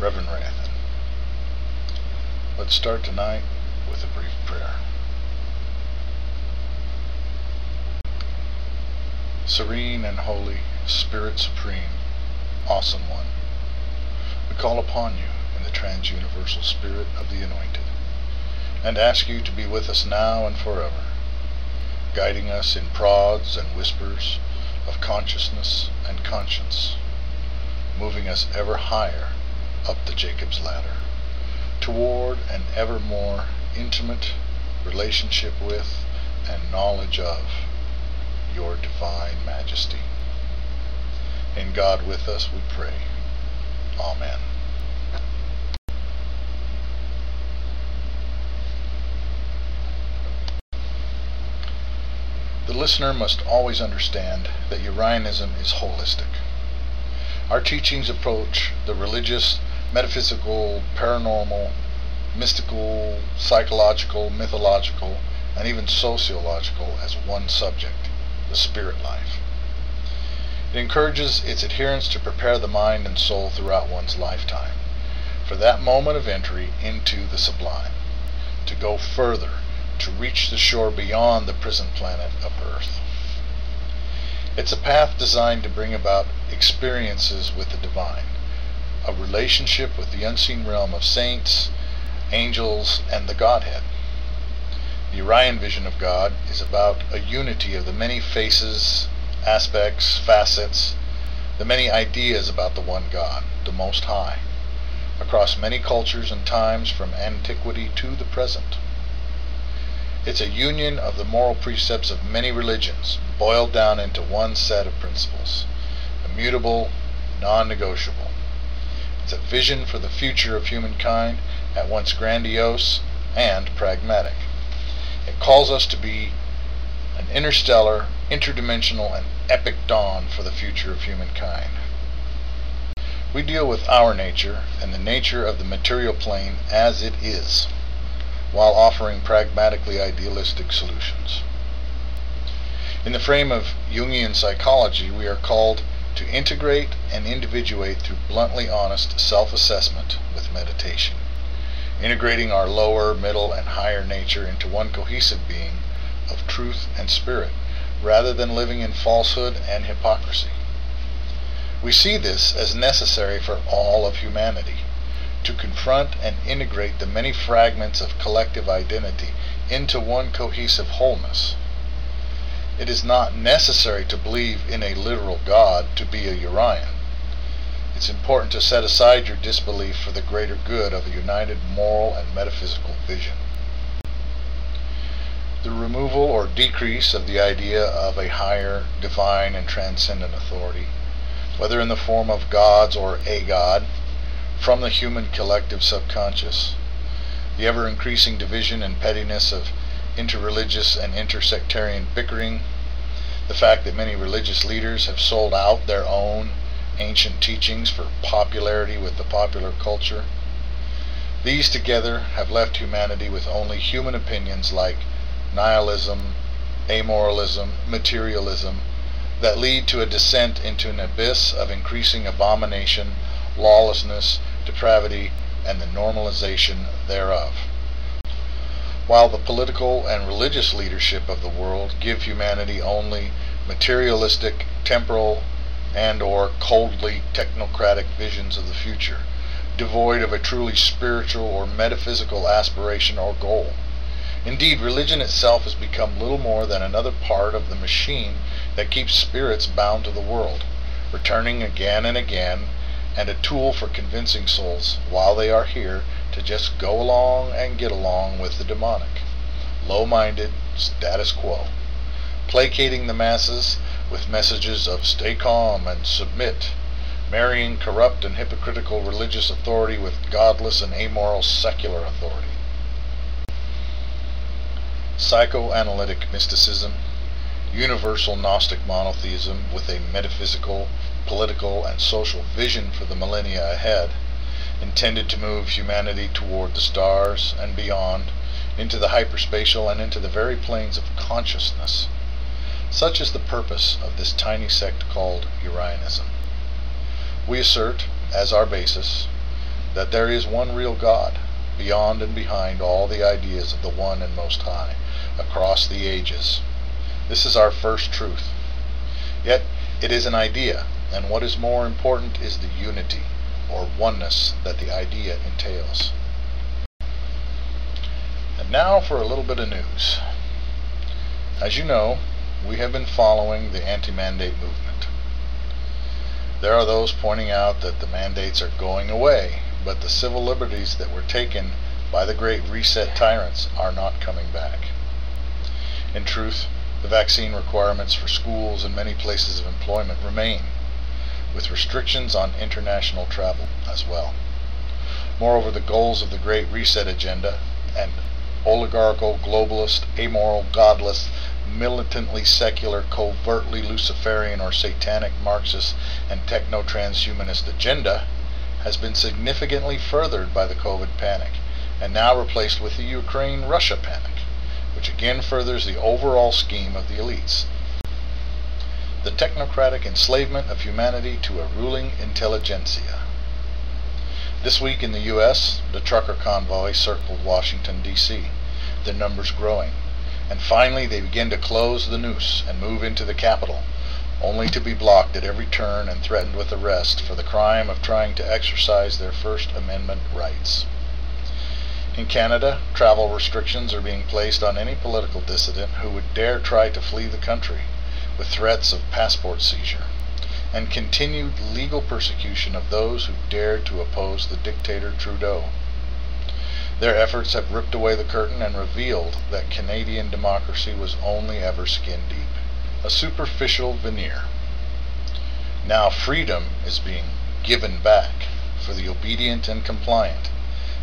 Reverend. Let's start tonight with a brief prayer. Serene and holy, Spirit Supreme, Awesome One, we call upon you in the trans-universal Spirit of the Anointed, and ask you to be with us now and forever, guiding us in prods and whispers of consciousness and conscience, moving us ever higher up the Jacob's ladder toward an ever more intimate relationship with and knowledge of your divine majesty. In God with us we pray. Amen. The listener must always understand that Urianism is holistic. Our teachings approach the religious, metaphysical, paranormal, mystical, psychological, mythological, and even sociological as one subject, the spirit life. It encourages its adherents to prepare the mind and soul throughout one's lifetime for that moment of entry into the sublime, to go further to reach the shore beyond the prison planet of Earth. It's a path designed to bring about experiences with the divine, a relationship with the unseen realm of saints, angels, and the Godhead. The Urian vision of God is about a unity of the many faces, aspects, facets, the many ideas about the one God, the Most High, across many cultures and times from antiquity to the present. It's a union of the moral precepts of many religions, boiled down into one set of principles, immutable, non-negotiable. A vision for the future of humankind, at once grandiose and pragmatic. It calls us to be an interstellar, interdimensional, and epic dawn for the future of humankind. We deal with our nature and the nature of the material plane as it is while offering pragmatically idealistic solutions. In the frame of Jungian psychology, we are called to integrate and individuate through bluntly honest self-assessment with meditation, integrating our lower, middle, and higher nature into one cohesive being of truth and spirit, rather than living in falsehood and hypocrisy. We see this as necessary for all of humanity to confront and integrate the many fragments of collective identity into one cohesive wholeness. It is not necessary to believe in a literal God to be a Urian. It's important to set aside your disbelief for the greater good of a united moral and metaphysical vision. The removal or decrease of the idea of a higher, divine, and transcendent authority, whether in the form of gods or a God, from the human collective subconscious. The ever increasing division and pettiness of interreligious and intersectarian bickering, the fact that many religious leaders have sold out their own ancient teachings for popularity with the popular culture. These together have left humanity with only human opinions like nihilism, amoralism, materialism, that lead to a descent into an abyss of increasing abomination, lawlessness, depravity, and the normalization thereof. While the political and religious leadership of the world give humanity only materialistic, temporal, and or coldly technocratic visions of the future, devoid of a truly spiritual or metaphysical aspiration or goal. Indeed, religion itself has become little more than another part of the machine that keeps spirits bound to the world, returning again and again and a tool for convincing souls while they are here to just go along and get along with the demonic. Low-minded, status quo. Placating the masses with messages of stay calm and submit, marrying corrupt and hypocritical religious authority with godless and amoral secular authority. Psychoanalytic mysticism, universal Gnostic monotheism with a metaphysical political, and social vision for the millennia ahead, intended to move humanity toward the stars and beyond, into the hyperspatial and into the very planes of consciousness. Such is the purpose of this tiny sect called Urianism. We assert, as our basis, that there is one real God, beyond and behind all the ideas of the one and most high, across the ages. This is our first truth. Yet it is an idea, and what is more important is the unity, or oneness, that the idea entails. And now for a little bit of news. As you know, we have been following the anti-mandate movement. There are those pointing out that the mandates are going away, but the civil liberties that were taken by the great reset tyrants are not coming back. In truth, the vaccine requirements for schools and many places of employment remain, with restrictions on international travel as well. Moreover, the goals of the Great Reset agenda and oligarchical, globalist, amoral, godless, militantly secular, covertly Luciferian or satanic Marxist and techno-transhumanist agenda has been significantly furthered by the COVID panic and now replaced with the Ukraine-Russia panic, which again furthers the overall scheme of the elites. The technocratic enslavement of humanity to a ruling intelligentsia. This week in the U.S., the trucker convoy circled Washington, D.C., their numbers growing and finally they begin to close the noose and move into the capital, only to be blocked at every turn and threatened with arrest for the crime of trying to exercise their First Amendment rights. In Canada, travel restrictions are being placed on any political dissident who would dare try to flee the country, with threats of passport seizure, and continued legal persecution of those who dared to oppose the dictator Trudeau. Their efforts have ripped away the curtain and revealed that Canadian democracy was only ever skin deep, a superficial veneer. Now freedom is being given back for the obedient and compliant.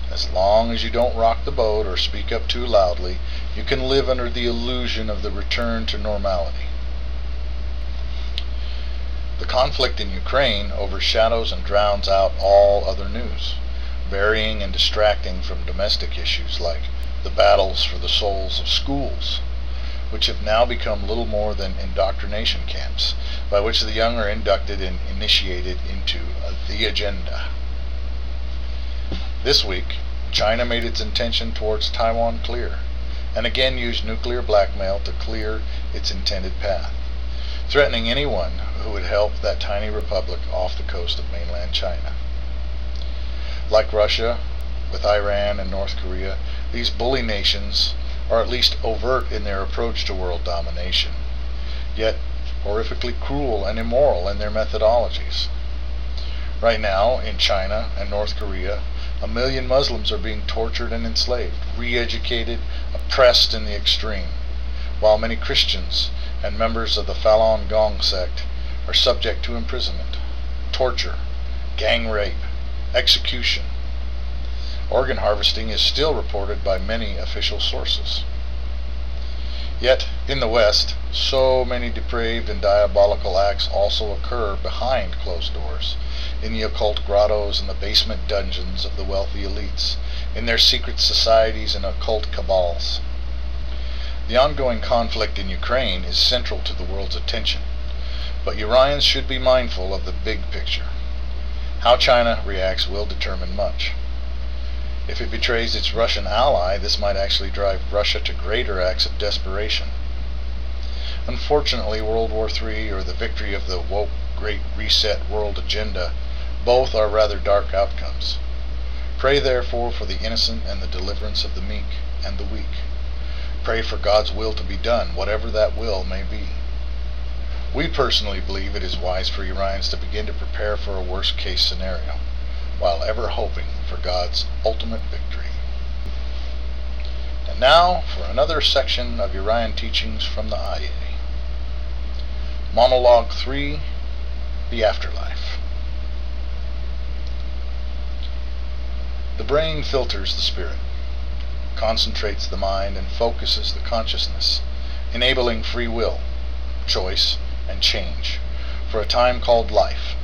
As long as you don't rock the boat or speak up too loudly, you can live under the illusion of the return to normality. The conflict in Ukraine overshadows and drowns out all other news varying and distracting from domestic issues like the battles for the souls of schools, which have now become little more than indoctrination camps, by which the young are inducted and initiated into the agenda. This week, China made its intention towards Taiwan clear, and again used nuclear blackmail to clear its intended path, threatening anyone who would help that tiny republic off the coast of mainland China. Like Russia, with Iran and North Korea, these bully nations are at least overt in their approach to world domination, yet horrifically cruel and immoral in their methodologies. Right now, in China and North Korea, a million Muslims are being tortured and enslaved, re-educated, oppressed in the extreme, while many Christians and members of the Falun Gong sect are subject to imprisonment, torture, gang rape, execution. Organ harvesting is still reported by many official sources. Yet, in the West, so many depraved and diabolical acts also occur behind closed doors, in the occult grottos and the basement dungeons of the wealthy elites, in their secret societies and occult cabals. The ongoing conflict in Ukraine is central to the world's attention, but Urians should be mindful of the big picture. How China reacts will determine much. If it betrays its Russian ally, this might actually drive Russia to greater acts of desperation. Unfortunately, World War III or the victory of the woke Great Reset world agenda both are rather dark outcomes. Pray therefore for the innocent and the deliverance of the meek and the weak. Pray for God's will to be done, whatever that will may be. We personally believe it is wise for Urians to begin to prepare for a worst case scenario, while ever hoping for God's ultimate victory. And now for another section of Urian teachings from the Ahyeh. Monologue 3 The Afterlife. The brain filters the spirit, concentrates the mind, and focuses the consciousness, enabling free will, choice, and change for a time called life,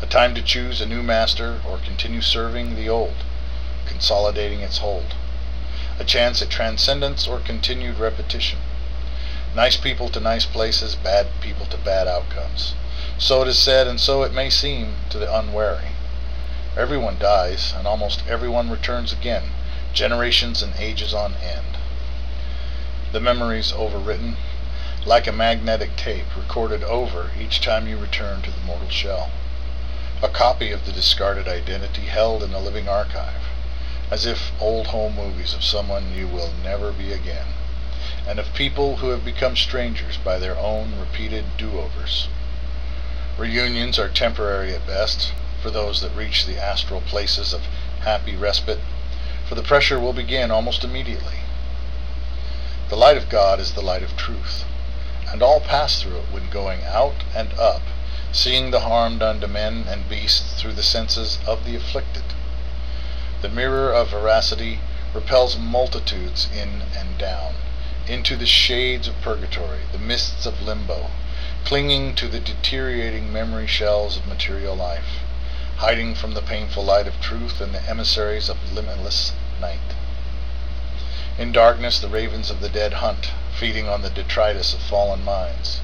a time to choose a new master or continue serving the old, consolidating its hold, a chance at transcendence or continued repetition, Nice people to nice places, bad people to bad outcomes. So it is said, and so it may seem to the unwary. Everyone dies, and almost everyone returns again, generations and ages on end. The memories overwritten, like a magnetic tape recorded over each time you return to the mortal shell. A copy of the discarded identity held in a living archive, as if old home movies of someone you will never be again, and of people who have become strangers by their own repeated do-overs. Reunions are temporary at best, for those that reach the astral places of happy respite, for the pressure will begin almost immediately. The light of God is the light of truth, and all pass through it when going out and up, seeing the harm done to men and beasts through the senses of the afflicted. The mirror of veracity repels multitudes in and down, into the shades of purgatory, the mists of limbo, clinging to the deteriorating memory shells of material life hiding from the painful light of truth and the emissaries of limitless night. In darkness the ravens of the dead hunt, feeding on the detritus of fallen minds.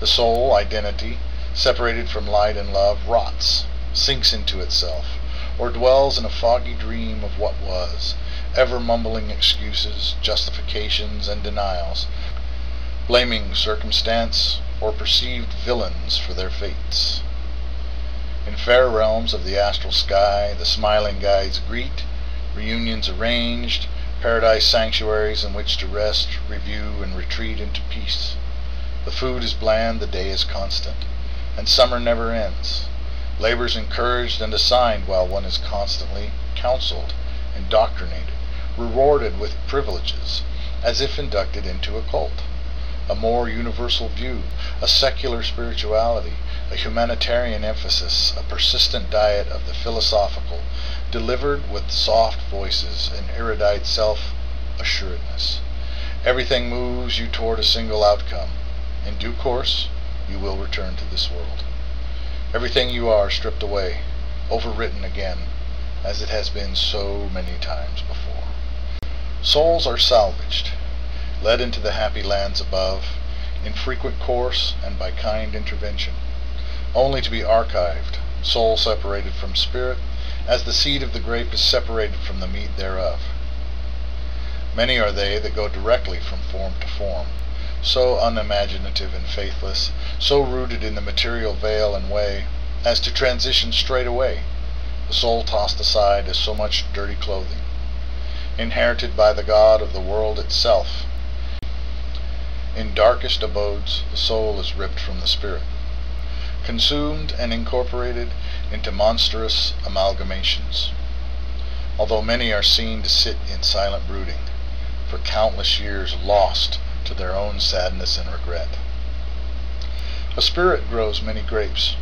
The soul, identity, separated from light and love, rots, sinks into itself, or dwells in a foggy dream of what was, ever mumbling excuses, justifications, and denials, blaming circumstance or perceived villains for their fates. In fair realms of the astral sky, the smiling guides greet, reunions arranged, paradise sanctuaries in which to rest, review, and retreat into peace. The food is bland, the day is constant, and summer never ends. Labors encouraged and assigned while one is constantly counseled, indoctrinated, rewarded with privileges, as if inducted into a cult. A more universal view, a secular spirituality, a humanitarian emphasis, a persistent diet of the philosophical, delivered with soft voices and erudite self-assuredness. Everything moves you toward a single outcome. In due course, you will return to this world. Everything you are stripped away, overwritten again, as it has been so many times before. Souls are salvaged, led into the happy lands above, in frequent course and by kind intervention only to be archived, soul separated from spirit, as the seed of the grape is separated from the meat thereof. Many are they that go directly from form to form, so unimaginative and faithless, so rooted in the material veil and way, as to transition straight away, the soul tossed aside as so much dirty clothing, inherited by the God of the world itself. In darkest abodes the soul is ripped from the spirit consumed and incorporated into monstrous amalgamations. Although many are seen to sit in silent brooding, for countless years lost to their own sadness and regret. A spirit grows many grapes.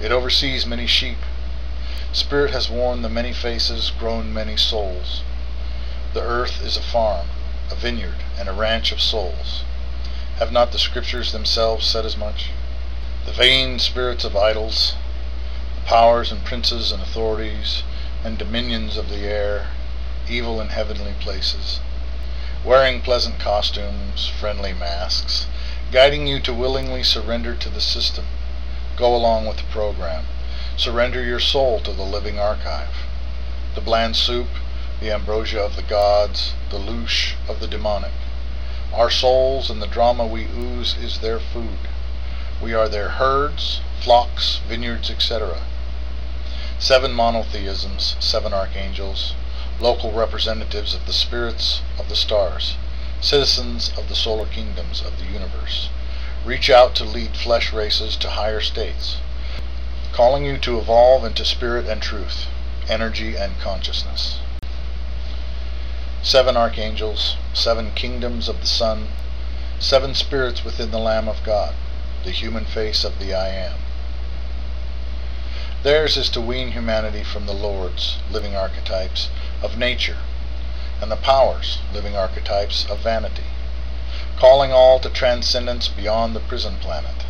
It oversees many sheep. Spirit has worn the many faces, grown many souls. The earth is a farm, a vineyard, and a ranch of souls. Have not the scriptures themselves said as much? the vain spirits of idols, the powers and princes and authorities and dominions of the air, evil in heavenly places, wearing pleasant costumes, friendly masks, guiding you to willingly surrender to the system. Go along with the program. Surrender your soul to the living archive. The bland soup, the ambrosia of the gods, the louche of the demonic. Our souls and the drama we ooze is their food. We are their herds, flocks, vineyards, etc. Seven monotheisms, seven archangels, local representatives of the spirits of the stars, citizens of the solar kingdoms of the universe, reach out to lead flesh races to higher states, calling you to evolve into spirit and truth, energy and consciousness. Seven archangels, seven kingdoms of the sun, seven spirits within the Lamb of God the human face of the I Am. Theirs is to wean humanity from the lords, living archetypes, of nature, and the powers, living archetypes, of vanity, calling all to transcendence beyond the prison planet,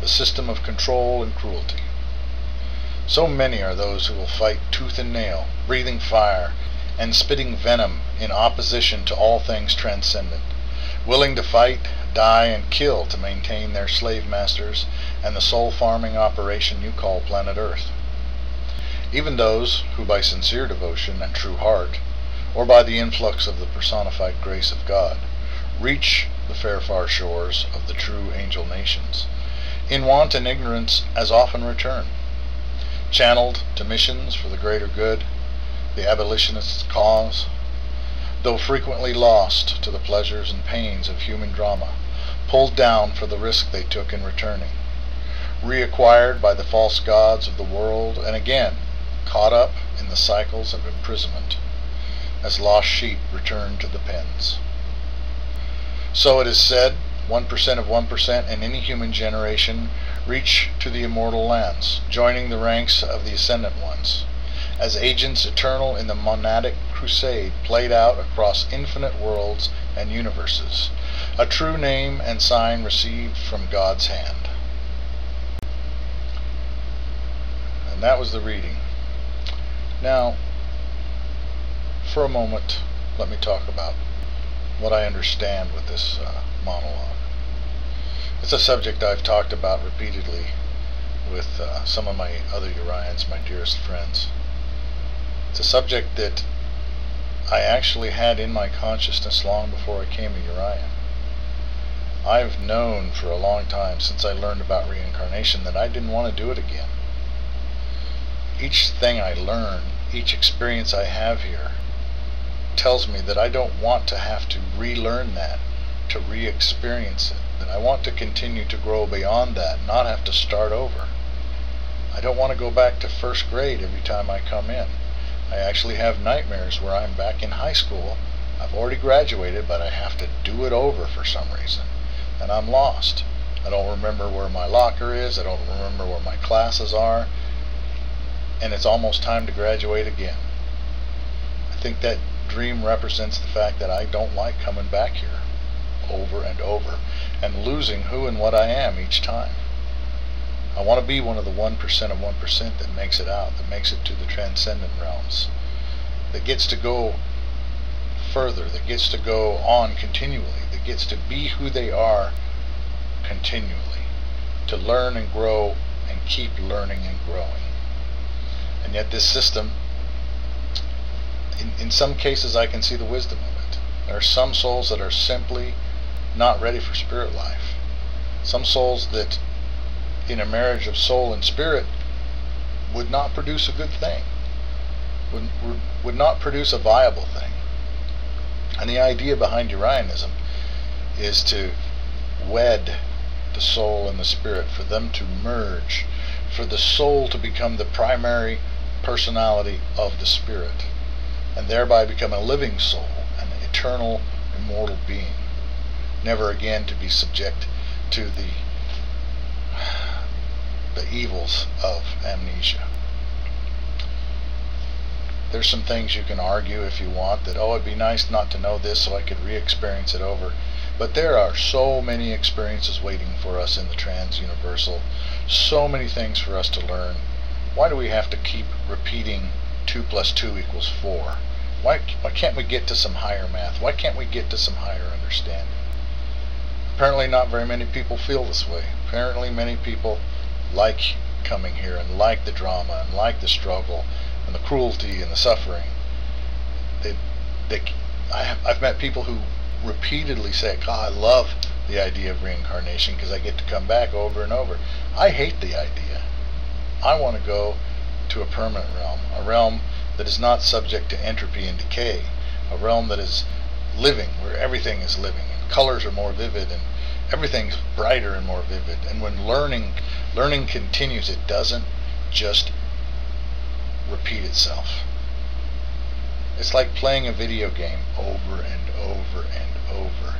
the system of control and cruelty. So many are those who will fight tooth and nail, breathing fire, and spitting venom in opposition to all things transcendent, willing to fight, die and kill to maintain their slave masters and the soul farming operation you call planet Earth. Even those who by sincere devotion and true heart, or by the influx of the personified grace of God, reach the fair far shores of the true angel nations, in want and ignorance as often return, channeled to missions for the greater good, the abolitionist's cause, though frequently lost to the pleasures and pains of human drama, pulled down for the risk they took in returning, reacquired by the false gods of the world, and again caught up in the cycles of imprisonment, as lost sheep return to the pens. So it is said, 1% of 1% in any human generation reach to the immortal lands, joining the ranks of the ascendant ones, as agents eternal in the monadic crusade played out across infinite worlds and universes, a true name and sign received from God's hand. And that was the reading. Now, for a moment, let me talk about what I understand with this uh, monologue. It's a subject I've talked about repeatedly with uh, some of my other Urians, my dearest friends. It's a subject that I actually had in my consciousness long before I came a Urian. I've known for a long time since I learned about reincarnation that I didn't want to do it again. Each thing I learn, each experience I have here, tells me that I don't want to have to relearn that, to re-experience it, that I want to continue to grow beyond that, not have to start over. I don't want to go back to first grade every time I come in. I actually have nightmares where I'm back in high school. I've already graduated, but I have to do it over for some reason. And I'm lost. I don't remember where my locker is. I don't remember where my classes are. And it's almost time to graduate again. I think that dream represents the fact that I don't like coming back here over and over and losing who and what I am each time. I want to be one of the 1% of 1% that makes it out, that makes it to the transcendent realms, that gets to go further, that gets to go on continually, that gets to be who they are continually, to learn and grow and keep learning and growing. And yet this system, in, in some cases I can see the wisdom of it. There are some souls that are simply not ready for spirit life. Some souls that in a marriage of soul and spirit would not produce a good thing, would, would, not produce a viable thing. And the idea behind Urianism is to wed the soul and the spirit, for them to merge, for the soul to become the primary personality of the spirit, and thereby become a living soul, an eternal, immortal being, never again to be subject to the the evils of amnesia. There's some things you can argue if you want that, oh, it'd be nice not to know this so I could re-experience it over. But there are so many experiences waiting for us in the trans-universal, so many things for us to learn. Why do we have to keep repeating 2 plus 2 equals 4? Why, why can't we get to some higher math? Why can't we get to some higher understanding? Apparently not very many people feel this way. Apparently many people like coming here and like the drama and like the struggle and the cruelty and the suffering. They, they, I have, I've met people who repeatedly say, God, I love the idea of reincarnation because I get to come back over and over. I hate the idea. I want to go to a permanent realm, a realm that is not subject to entropy and decay, a realm that is living, where everything is living, and colors are more vivid, and everything's brighter and more vivid. And when learning learning continues, it doesn't just repeat itself. It's like playing a video game over and over and over.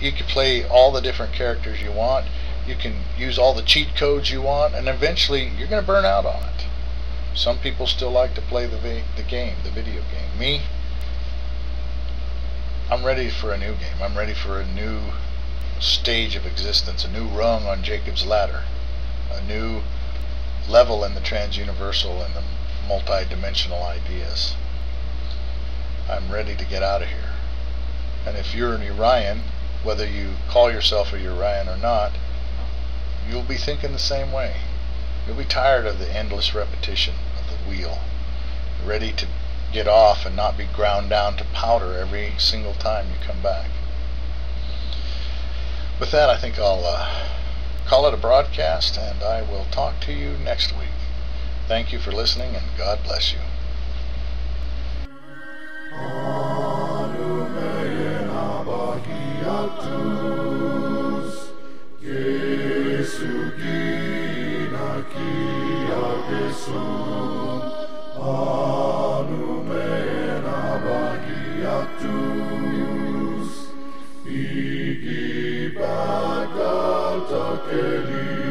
You can play all the different characters you want. You can use all the cheat codes you want, and eventually you're going to burn out on it. Some people still like to play the, the game, the video game. Me, I'm ready for a new game. I'm ready for a new stage of existence, a new rung on Jacob's ladder, a new level in the transuniversal and the multi-dimensional ideas. I'm ready to get out of here. And if you're an Urian, whether you call yourself a Urian or not, you'll be thinking the same way. You'll be tired of the endless repetition of the wheel, ready to get off and not be ground down to powder every single time you come back. With that, I think I'll uh, call it a broadcast, and I will talk to you next week. Thank you for listening, and God bless you. Oh. Eli.